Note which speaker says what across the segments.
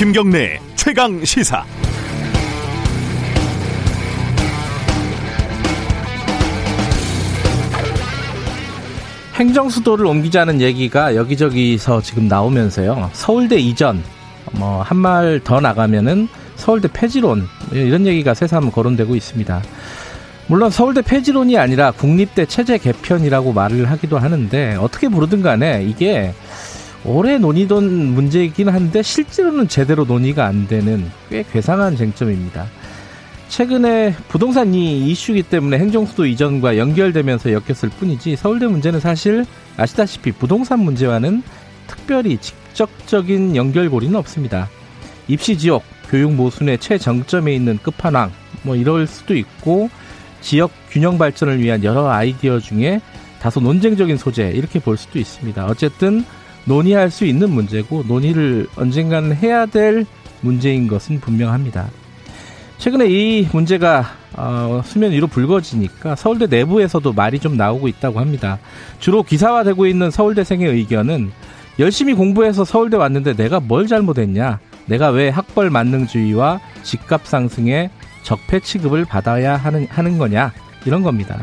Speaker 1: 김경래 최강 시사.
Speaker 2: 행정 수도를 옮기자는 얘기가 여기저기서 지금 나오면서요. 서울대 이전, 뭐, 한 말 더 나가면은 서울대 폐지론, 이런 얘기가 새삼 거론되고 있습니다. 물론 서울대 폐지론이 아니라 국립대 체제 개편이라고 말을 하기도 하는데, 어떻게 부르든 간에 이게 오래 논의던 문제이긴 한데, 실제로는 제대로 논의가 안 되는 꽤 괴상한 쟁점입니다. 최근에 부동산 이 이슈기 때문에 행정수도 이전과 연결되면서 엮였을 뿐이지 서울대 문제는 사실 아시다시피 부동산 문제와는 특별히 직접적인 연결고리는 없습니다. 입시 지옥, 교육 모순의 최정점에 있는 끝판왕, 뭐 이럴 수도 있고 지역 균형 발전을 위한 여러 아이디어 중에 다소 논쟁적인 소재 이렇게 볼 수도 있습니다. 어쨌든 논의할 수 있는 문제고 논의를 언젠가는 해야 될 문제인 것은 분명합니다. 최근에 이 문제가 어, 수면 위로 불거지니까 서울대 내부에서도 말이 좀 나오고 있다고 합니다. 주로 기사화되고 있는 서울대생의 의견은 열심히 공부해서 서울대 왔는데 내가 뭘 잘못했냐? 내가 왜 학벌 만능주의와 집값 상승에 적폐 취급을 받아야 하는, 하는 거냐? 이런 겁니다.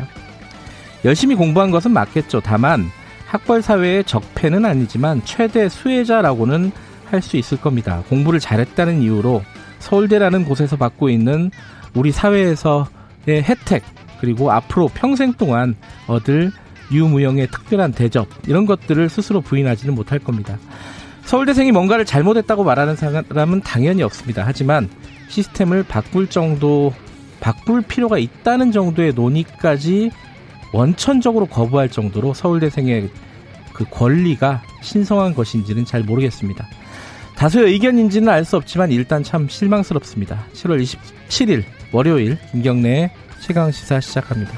Speaker 2: 열심히 공부한 것은 맞겠죠. 다만 학벌 사회의 적폐는 아니지만 최대 수혜자라고는 할 수 있을 겁니다. 공부를 잘했다는 이유로 서울대라는 곳에서 받고 있는 우리 사회에서의 혜택 그리고 앞으로 평생 동안 얻을 유무형의 특별한 대접 이런 것들을 스스로 부인하지는 못할 겁니다. 서울대생이 뭔가를 잘못했다고 말하는 사람은 당연히 없습니다. 하지만 시스템을 바꿀 정도 바꿀 필요가 있다는 정도의 논의까지 원천적으로 거부할 정도로 서울대생의 그 권리가 신성한 것인지는 잘 모르겠습니다. 다수의 의견인지는 알 수 없지만 일단 참 실망스럽습니다. 7월 27일 월요일 김경래의 최강 시사 시작합니다.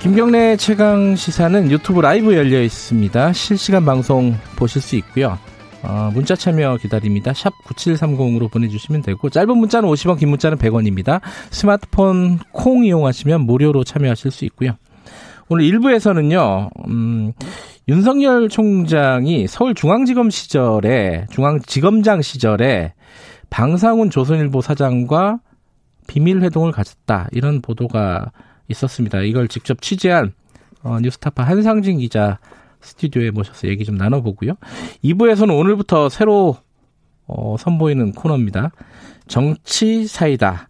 Speaker 2: 김경래 최강 시사는 유튜브 라이브 열려 있습니다. 실시간 방송 보실 수 있고요. 어, 문자 참여 기다립니다. 샵 9730으로 보내주시면 되고 짧은 문자는 50원 긴 문자는 100원입니다. 스마트폰 콩 이용하시면 무료로 참여하실 수 있고요. 오늘 1부에서는요. 음, 윤석열 총장이 서울중앙지검 시절에 중앙지검장 시절에 방상훈 조선일보 사장과 비밀 회동을 가졌다 이런 보도가 있었습니다. 이걸 직접 취재한 어, 뉴스타파 한상진 기자 스튜디오에 모셔서 얘기 좀 나눠보고요. 2부에서는 오늘부터 새로 어, 선보이는 코너입니다. 정치 사이다.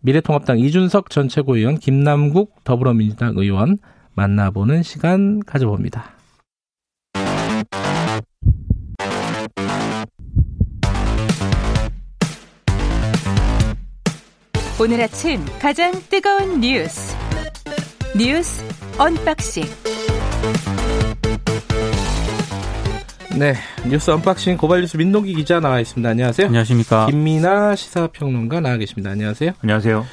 Speaker 2: 미래통합당 이준석 전 최고위원, 김남국 더불어민주당 의원 만나보는 시간 가져봅니다.
Speaker 3: 오늘 아침 가장 뜨거운 뉴스 뉴스 언박싱
Speaker 2: 네, 뉴스 언박싱 고발뉴스 민동기 기자 나와 있습니다. 안녕하세요.
Speaker 4: 안녕하십니까.
Speaker 2: 김민아 시사평론가 나와 계십니다. 안녕하세요.
Speaker 4: 안녕하세요.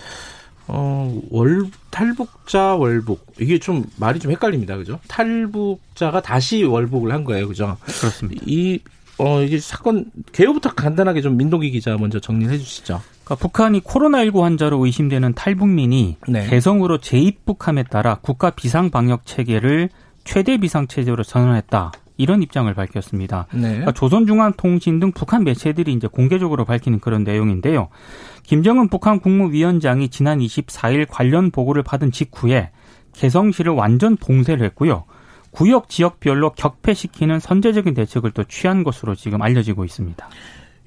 Speaker 2: 어, 월, 탈북자 월북. 이게 좀 말이 좀 헷갈립니다. 그죠? 탈북자가 다시 월북을 한 거예요. 그죠?
Speaker 4: 그렇습니다.
Speaker 2: 이, 어, 이게 사건, 개요부터 간단하게 좀 민동기 기자 먼저 정리해 주시죠.
Speaker 4: 그러니까 북한이 코로나19 환자로 의심되는 탈북민이 네. 개성으로 재입국함에 따라 국가 비상방역 체계를 최대 비상 체제로 전환했다. 이런 입장을 밝혔습니다. 네. 그러니까 조선중앙통신 등 북한 매체들이 이제 공개적으로 밝히는 그런 내용인데요. 김정은 북한 국무위원장이 지난 24일 관련 보고를 받은 직후에 개성시를 완전 봉쇄를 했고요. 구역 지역별로 격폐시키는 선제적인 대책을 또 취한 것으로 지금 알려지고 있습니다.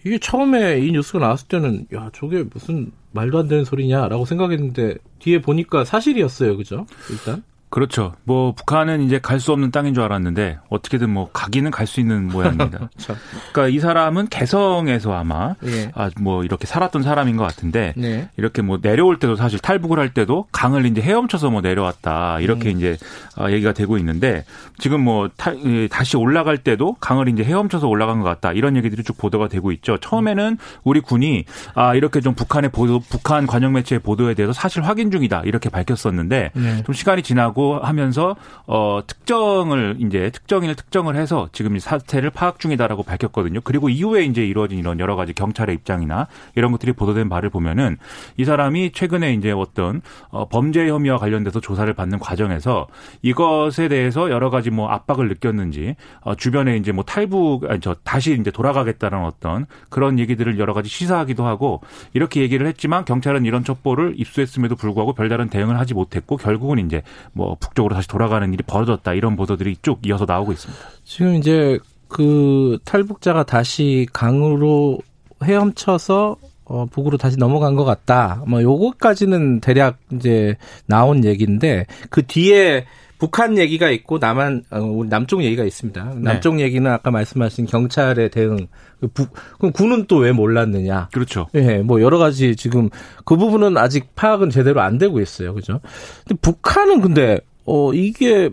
Speaker 2: 이게 처음에 이 뉴스가 나왔을 때는 야 저게 무슨 말도 안 되는 소리냐라고 생각했는데 뒤에 보니까 사실이었어요, 그죠? 일단
Speaker 5: 그렇죠. 뭐 북한은 이제 갈 수 없는 땅인 줄 알았는데 어떻게든 뭐 가기는 갈 수 있는 모양입니다. 그렇죠. 그러니까 이 사람은 개성에서 아마 예. 아뭐 이렇게 살았던 사람인 것 같은데 네. 이렇게 뭐 내려올 때도 사실 탈북을 할 때도 강을 이제 헤엄쳐서 뭐 내려왔다 이렇게 음. 이제 아, 얘기가 되고 있는데 지금 뭐 탈, 다시 올라갈 때도 강을 이제 헤엄쳐서 올라간 것 같다 이런 얘기들이 쭉 보도가 되고 있죠. 처음에는 우리 군이 아 이렇게 좀 북한의 보도 북한 관영 매체의 보도에 대해서 사실 확인 중이다 이렇게 밝혔었는데 네. 좀 시간이 지나고 라고 하면서 어 특정을 이제 특정인을 특정을 해서 지금 이 사태를 파악 중이다라고 밝혔거든요. 그리고 이후에 이제 이루어진 이런 여러 가지 경찰의 입장이나 이런 것들이 보도된 바를 보면은 이 사람이 최근에 이제 어떤 어 범죄 혐의와 관련돼서 조사를 받는 과정에서 이것에 대해서 여러 가지 뭐 압박을 느꼈는지 어 주변에 이제 뭐 탈북 아니 저 다시 이제 돌아가겠다는 어떤 그런 얘기들을 여러 가지 시사하기도 하고 이렇게 얘기를 했지만 경찰은 이런 첩보를 입수했음에도 불구하고 별다른 대응을 하지 못했고 결국은 이제 뭐 북쪽으로 다시 돌아가는 일이 벌어졌다 이런 보도들이 쭉 이어서 나오고 있습니다.
Speaker 2: 지금 이제 그 탈북자가 다시 강으로 헤엄쳐서 어, 북으로 다시 넘어간 것 같다. 뭐 요거까지는 대략 이제 나온 얘기인데 그 뒤에 북한 얘기가 있고 남한 어, 남쪽 얘기가 있습니다. 네. 남쪽 네. 얘기는 아까 말씀하신 경찰의 대응. 그 북, 그럼 군은 또 왜 몰랐느냐?
Speaker 5: 그렇죠.
Speaker 2: 예, 뭐 여러 가지 지금 그 부분은 아직 파악은 제대로 안 되고 있어요. 그죠? 근데 북한은 근데 어 이게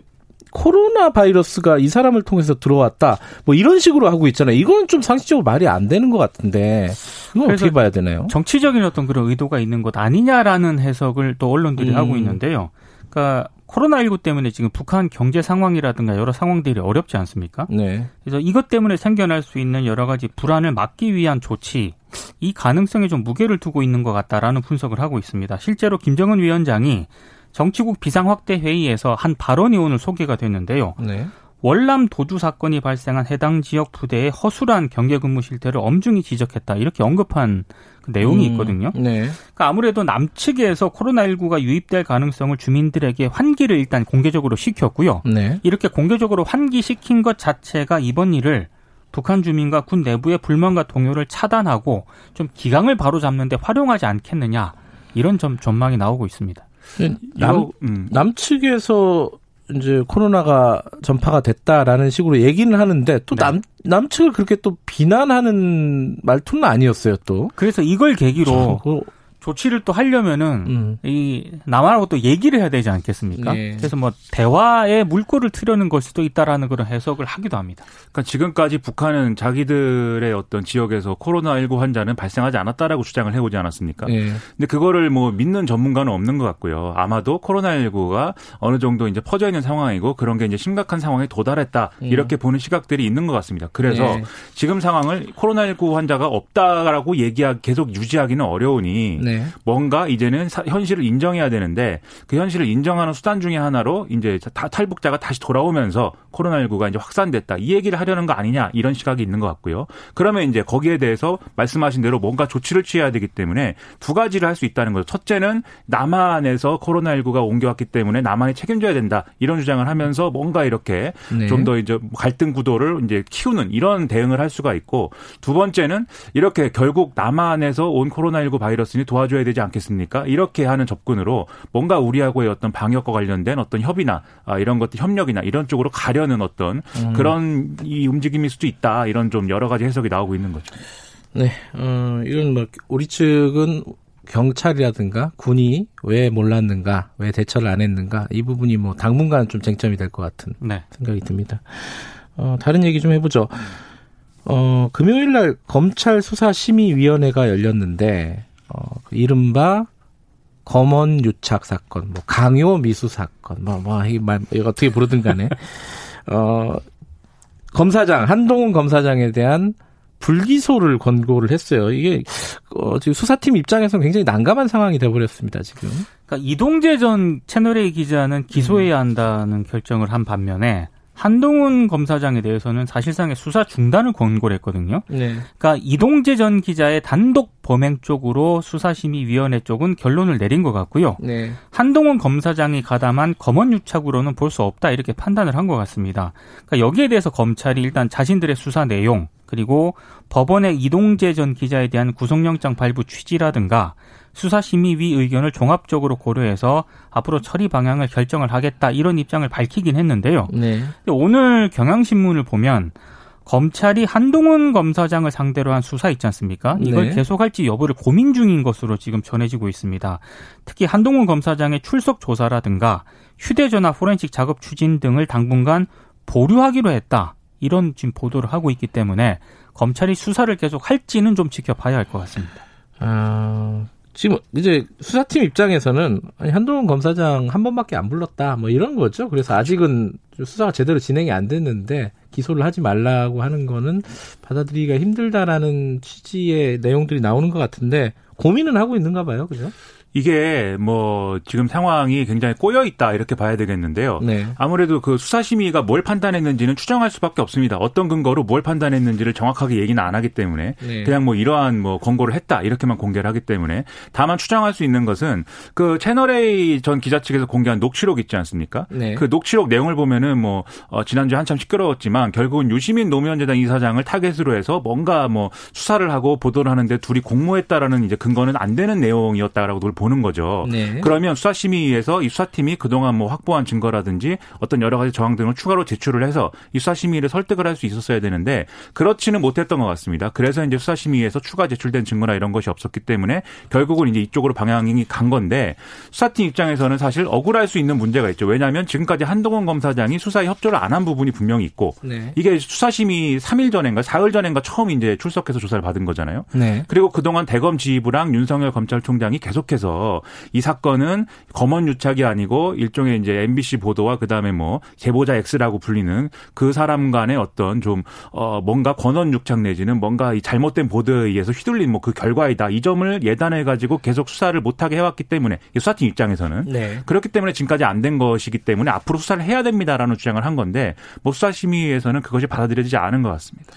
Speaker 2: 코로나 바이러스가 이 사람을 통해서 들어왔다. 뭐 이런 식으로 하고 있잖아요. 이건 좀 상식적으로 말이 안 되는 것 같은데 이건 어떻게 봐야 되나요?
Speaker 4: 정치적인 어떤 그런 의도가 있는 것 아니냐라는 해석을 또 언론들이 음. 하고 있는데요. 그러니까 코로나19 때문에 지금 북한 경제 상황이라든가 여러 상황들이 어렵지 않습니까? 네. 그래서 이것 때문에 생겨날 수 있는 여러 가지 불안을 막기 위한 조치, 이 가능성에 좀 무게를 두고 있는 것 같다라는 분석을 하고 있습니다. 실제로 김정은 위원장이 정치국 비상확대 회의에서 한 발언이 오늘 소개가 됐는데요. 네. 월남 도주 사건이 발생한 해당 지역 부대의 허술한 경계 근무 실태를 엄중히 지적했다. 이렇게 언급한 그 내용이 음, 있거든요. 음, 네. 그러니까 아무래도 남측에서 코로나19가 유입될 가능성을 주민들에게 환기를 일단 공개적으로 시켰고요. 네. 이렇게 공개적으로 환기시킨 것 자체가 이번 일을 북한 주민과 군 내부의 불만과 동요를 차단하고 좀 기강을 바로잡는데 활용하지 않겠느냐 이런 점 전망이 나오고 있습니다.
Speaker 2: 남, 음. 남측에서 이제 코로나가 전파가 됐다라는 식으로 얘기는 하는데 또 남, 네. 남측을 그렇게 또 비난하는 말투는 아니었어요, 또.
Speaker 4: 그래서 이걸 계기로 저, 조치를 또 하려면은 음. 이 남한하고 또 얘기를 해야 되지 않겠습니까? 네. 그래서 뭐 대화에 물꼬를 트려는 걸 수도 있다라는 그런 해석을 하기도 합니다.
Speaker 5: 그러니까 지금까지 북한은 자기들의 어떤 지역에서 코로나19 환자는 발생하지 않았다라고 주장을 해오지 않았습니까? 네. 근데 그거를 뭐 믿는 전문가는 없는 것 같고요. 아마도 코로나19가 어느 정도 이제 퍼져 있는 상황이고 그런 게 이제 심각한 상황에 도달했다 음. 이렇게 보는 시각들이 있는 것 같습니다. 그래서 네. 지금 상황을 코로나19 환자가 없다라고 얘기하 계속 유지하기는 어려우니. 네. 네. 뭔가 이제는 사, 현실을 인정해야 되는데 그 현실을 인정하는 수단 중의 하나로 이제 다 탈북자가 다시 돌아오면서 코로나19가 이제 확산됐다. 이 얘기를 하려는 거 아니냐 이런 시각이 있는 것 같고요. 그러면 이제 거기에 대해서 말씀하신 대로 뭔가 조치를 취해야 되기 때문에 두 가지를 할 수 있다는 거죠. 첫째는 남한에서 코로나19가 옮겨왔기 때문에 남한이 책임져야 된다. 이런 주장을 하면서 뭔가 이렇게 네. 좀더 이제 갈등 구도를 이제 키우는 이런 대응을 할 수가 있고 두 번째는 이렇게 결국 남한에서 온 코로나19 바이러스니 도와 도와줘야 되지 않겠습니까? 이렇게 하는 접근으로 뭔가 우리하고의 어떤 방역과 관련된 어떤 협의나 아, 이런 것들 협력이나 이런 쪽으로 가려는 어떤 음. 그런 이 움직임일 수도 있다. 이런 좀 여러 가지 해석이 나오고 있는 거죠.
Speaker 2: 네, 어, 이런 뭐 우리 측은 경찰이라든가 군이 왜 몰랐는가, 왜 대처를 안 했는가 이 부분이 뭐 당분간 좀 쟁점이 될 것 같은 네. 생각이 듭니다. 어, 다른 얘기 좀 해보죠. 어, 금요일 날 검찰 수사심의위원회가 열렸는데 이른바 검언 유착 사건, 뭐 강요 미수 사건, 뭐, 뭐, 이 말, 이거 어떻게 부르든 간에, 어, 검사장, 한동훈 검사장에 대한 불기소를 권고를 했어요. 이게, 어, 지금 수사팀 입장에서는 굉장히 난감한 상황이 돼버렸습니다, 지금.
Speaker 4: 그러니까 이동재 전 채널A 기자는 기소해야 한다는 결정을 한 반면에 한동훈 검사장에 대해서는 사실상의 수사 중단을 권고를 했거든요. 네. 그러니까 이동재 전 기자의 단독 범행 쪽으로 수사심의위원회 쪽은 결론을 내린 것 같고요. 네. 한동훈 검사장이 가담한 검언 유착으로는 볼 수 없다 이렇게 판단을 한 것 같습니다. 그러니까 여기에 대해서 검찰이 일단 자신들의 수사 내용 그리고 법원의 이동재 전 기자에 대한 구속영장 발부 취지라든가 수사심의위 의견을 종합적으로 고려해서 앞으로 처리 방향을 결정을 하겠다 이런 입장을 밝히긴 했는데요. 네. 오늘 경향신문을 보면 검찰이 한동훈 검사장을 상대로 한 수사 있지 않습니까? 이걸 네. 계속할지 여부를 고민 중인 것으로 지금 전해지고 있습니다. 특히 한동훈 검사장의 출석 조사라든가 휴대전화 포렌식 작업 추진 등을 당분간 보류하기로 했다. 이런 지금 보도를 하고 있기 때문에 검찰이 수사를 계속 할지는 좀 지켜봐야 할 것 같습니다.
Speaker 2: 아, 지금 이제 수사팀 입장에서는 한동훈 검사장 한 번밖에 안 불렀다 뭐 이런 거죠. 그래서 아직은 수사가 제대로 진행이 안 됐는데 기소를 하지 말라고 하는 거는 받아들이기가 힘들다라는 취지의 내용들이 나오는 것 같은데 고민은 하고 있는가 봐요. 그죠?
Speaker 5: 이게 뭐 지금 상황이 굉장히 꼬여 있다 이렇게 봐야 되겠는데요. 네. 아무래도 그 수사심의가 뭘 판단했는지는 추정할 수밖에 없습니다. 어떤 근거로 뭘 판단했는지를 정확하게 얘기는 안 하기 때문에 네. 그냥 뭐 이러한 뭐 권고를 했다 이렇게만 공개를 하기 때문에 다만 추정할 수 있는 것은 그 채널 A 전 기자 측에서 공개한 녹취록 있지 않습니까? 네. 그 녹취록 내용을 보면은 뭐 어, 지난주 에 한참 시끄러웠지만 결국은 유시민 노무현재단 이사장을 타겟으로 해서 뭔가 뭐 수사를 하고 보도를 하는데 둘이 공모했다라는 이제 근 거는 안 되는 내용이었다라고 보는 거죠. 네. 그러면 수사심의에서 이 수사팀이 그동안 뭐 확보한 증거라든지 어떤 여러 가지 정황 등을 추가로 제출을 해서 이 수사심의를 설득을 할 수 있었어야 되는데 그렇지는 못했던 것 같습니다. 그래서 이제 수사심의에서 추가 제출된 증거나 이런 것이 없었기 때문에 결국은 이제 이쪽으로 방향이 간 건데 수사팀 입장에서는 사실 억울할 수 있는 문제가 있죠. 왜냐하면 지금까지 한동훈 검사장이 수사에 협조를 안 한 부분이 분명히 있고 네. 이게 수사심의 3일 전인가 4일 전인가 처음 이제 출석해서 조사를 받은 거잖아요. 네. 그리고 그동안 대검 지휘부랑 윤석열 검찰총장이 계속해서 이 사건은 검언 유착이 아니고 일종의 이제 MBC 보도와 그다음에 뭐 제보자 X라고 불리는 그 사람 간의 어떤 좀 어 뭔가 권언 유착 내지는 뭔가 이 잘못된 보도에 의해서 휘둘린 뭐 그 결과이다. 이 점을 예단해 가지고 계속 수사를 못 하게 해 왔기 때문에 수사팀 입장에서는 네. 그렇기 때문에 지금까지 안 된 것이기 때문에 앞으로 수사를 해야 됩니다라는 주장을 한 건데 뭐 수사심의에서는 그것이 받아들여지지 않은 것 같습니다.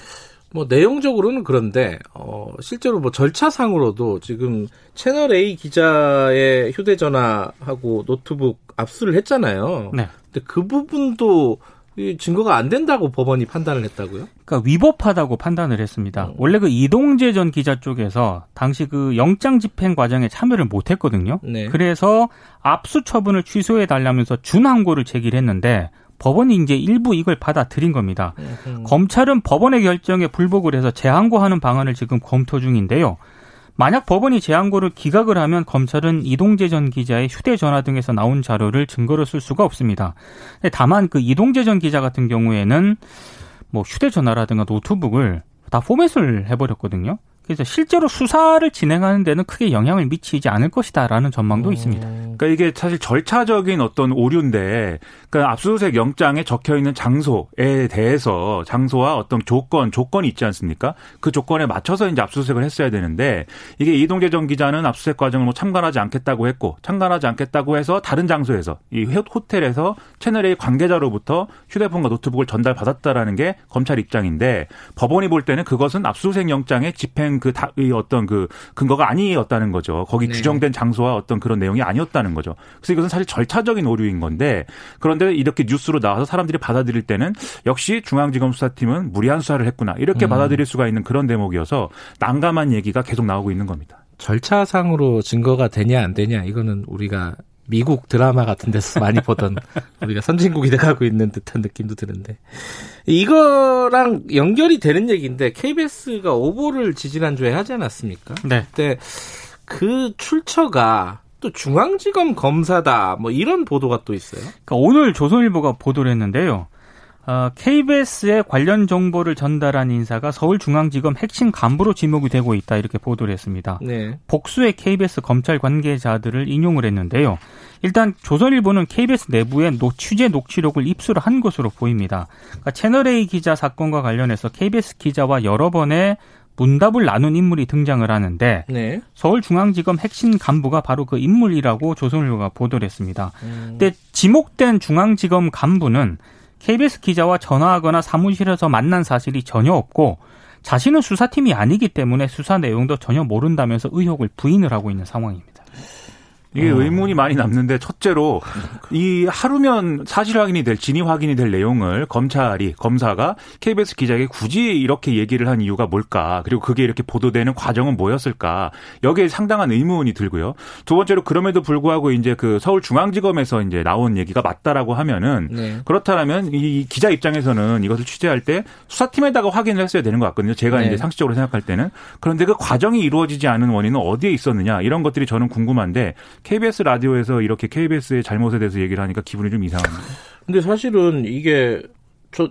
Speaker 2: 뭐 내용적으로는 그런데 어 실제로 뭐 절차상으로도 지금 채널 A 기자의 휴대전화하고 노트북 압수를 했잖아요. 네. 근데 그 부분도 이 증거가 안 된다고 법원이 판단을 했다고요?
Speaker 4: 그러니까 위법하다고 판단을 했습니다. 어. 원래 그 이동재 전 기자 쪽에서 당시 그 영장 집행 과정에 참여를 못 했거든요. 네. 그래서 압수 처분을 취소해 달라면서 준항고를 제기를 했는데 법원이 이제 일부 이걸 받아들인 겁니다. 음. 검찰은 법원의 결정에 불복을 해서 재항고하는 방안을 지금 검토 중인데요. 만약 법원이 재항고를 기각을 하면 검찰은 이동재 전 기자의 휴대전화 등에서 나온 자료를 증거로 쓸 수가 없습니다. 다만 그 이동재 전 기자 같은 경우에는 뭐 휴대전화라든가 노트북을 다 포맷을 해버렸거든요. 그래서 실제로 수사를 진행하는 데는 크게 영향을 미치지 않을 것이다라는 전망도 음. 있습니다.
Speaker 5: 그러니까 이게 사실 절차적인 어떤 오류인데, 그러니까 압수수색 영장에 적혀 있는 장소에 대해서 장소와 어떤 조건, 조건이 있지 않습니까? 그 조건에 맞춰서 이제 압수수색을 했어야 되는데 이게 이동재 전 기자는 압수수색 과정을 뭐 참관하지 않겠다고 했고 참관하지 않겠다고 해서 다른 장소에서 이 호텔에서 채널A 관계자로부터 휴대폰과 노트북을 전달받았다라는 게 검찰 입장인데 법원이 볼 때는 그것은 압수수색 영장의 집행 그 다, 이 어떤 그 근거가 아니었다는 거죠. 거기 네. 규정된 장소와 어떤 그런 내용이 아니었다는 거죠. 그래서 이것은 사실 절차적인 오류인 건데 그런데 이렇게 뉴스로 나와서 사람들이 받아들일 때는 역시 중앙지검 수사팀은 무리한 수사를 했구나 이렇게 음. 받아들일 수가 있는 그런 대목이어서 난감한 얘기가 계속 나오고 있는 겁니다.
Speaker 2: 절차상으로 증거가 되냐 안 되냐 이거는 우리가 미국 드라마 같은 데서 많이 보던 우리가 선진국이 돼가고 있는 듯한 느낌도 드는데 이거랑 연결이 되는 얘기인데 KBS가 오보를 지지난주에 하지 않았습니까? 네. 그때 그 출처가 또 중앙지검 검사다 뭐 이런 보도가 또 있어요.
Speaker 4: 그러니까 오늘 조선일보가 보도를 했는데요. 어, KBS에 관련 정보를 전달한 인사가 서울중앙지검 핵심 간부로 지목이 되고 있다 이렇게 보도를 했습니다. 네. 복수의 KBS 검찰 관계자들을 인용을 했는데요. 일단 조선일보는 KBS 내부에 노, 취재 녹취록을 입수를 한 것으로 보입니다. 그러니까 채널A 기자 사건과 관련해서 KBS 기자와 여러 번의 문답을 나눈 인물이 등장을 하는데 네. 서울중앙지검 핵심 간부가 바로 그 인물이라고 조선일보가 보도를 했습니다. 음. 근데 지목된 중앙지검 간부는 KBS 기자와 전화하거나 사무실에서 만난 사실이 전혀 없고 자신은 수사팀이 아니기 때문에 수사 내용도 전혀 모른다면서 의혹을 부인을 하고 있는 상황입니다.
Speaker 5: 이게 어. 의문이 많이 남는데 첫째로 이 하루면 사실 확인이 될 진위 확인이 될 내용을 검찰이 검사가 KBS 기자에게 굳이 이렇게 얘기를 한 이유가 뭘까? 그리고 그게 이렇게 보도되는 과정은 뭐였을까? 여기에 상당한 의문이 들고요. 두 번째로 그럼에도 불구하고 이제 그 서울중앙지검에서 이제 나온 얘기가 맞다라고 하면은 네. 그렇다면 이 기자 입장에서는 이것을 취재할 때 수사팀에다가 확인을 했어야 되는 것 같거든요. 제가 네. 이제 상식적으로 생각할 때는 그런데 그 과정이 이루어지지 않은 원인은 어디에 있었느냐 이런 것들이 저는 궁금한데 KBS 라디오에서 이렇게 KBS의 잘못에 대해서 얘기를 하니까 기분이 좀 이상합니다.
Speaker 2: 근데 사실은 이게 저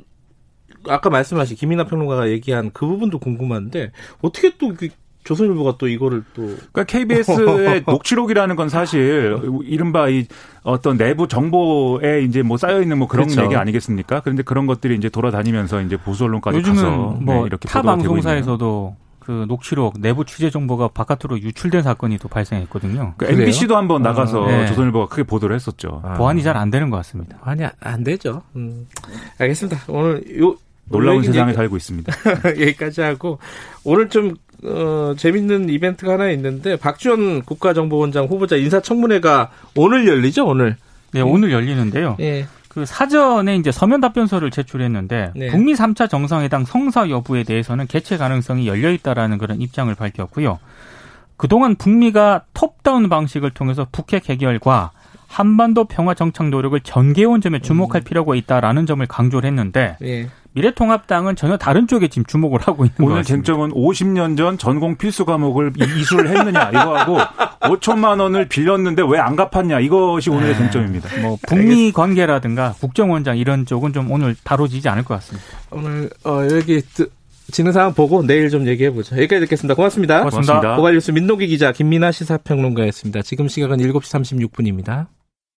Speaker 2: 아까 말씀하신 김이나 평론가가 얘기한 그 부분도 궁금한데 어떻게 또그 조선일보가 또 이거를 또
Speaker 5: 그러니까 KBS의 녹취록이라는 건 사실 이른바 이 어떤 내부 정보에 이제 뭐 쌓여 있는 뭐 그런 그렇죠. 얘기 아니겠습니까? 그런데 그런 것들이 이제 돌아다니면서 이제 보수 언론까지 가서
Speaker 4: 뭐 네, 이렇게 타 방송사에서도 그 녹취록 내부 취재 정보가 바깥으로 유출된 사건이 또 발생했거든요.
Speaker 5: 그러니까 MBC도 한번 나가서 아, 네. 조선일보가 크게 보도를 했었죠.
Speaker 4: 아. 보안이 잘 안 되는 것 같습니다.
Speaker 2: 아니 안 되죠. 음. 알겠습니다. 오늘 요
Speaker 5: 놀라운 세상에 얘기, 살고 있습니다.
Speaker 2: 여기까지 하고 오늘 좀 어, 재밌는 이벤트가 하나 있는데 박지원 국가정보원장 후보자 인사청문회가 오늘 열리죠 오늘.
Speaker 4: 네 오늘 열리는데요. 예. 그 사전에 이제 서면 답변서를 제출했는데 네. 북미 3차 정상회담 성사 여부에 대해서는 개최 가능성이 열려 있다라는 그런 입장을 밝혔고요. 그동안 북미가 톱다운 방식을 통해서 북핵 해결과 한반도 평화 정착 노력을 전개해온 점에 주목할 음. 필요가 있다라는 점을 강조를 했는데 예. 미래통합당은 전혀 다른 쪽에 지금 주목을 하고 있는
Speaker 5: 오늘 쟁점은 50년 전 전공 필수 과목을 이수를 했느냐 이거하고 5천만 원을 빌렸는데 왜 안 갚았냐 이것이 오늘의 네. 쟁점입니다.
Speaker 4: 뭐 북미 관계라든가 국정원장 이런 쪽은 좀 오늘 다뤄지지 않을 것 같습니다.
Speaker 2: 오늘 어, 여기 진행 상황 보고 내일 좀 얘기해 보죠. 여기까지 듣겠습니다. 고맙습니다.
Speaker 4: 고맙습니다.
Speaker 2: 고발뉴스 민동기 기자 김민아 시사평론가였습니다. 지금 시각은 7시 36분입니다.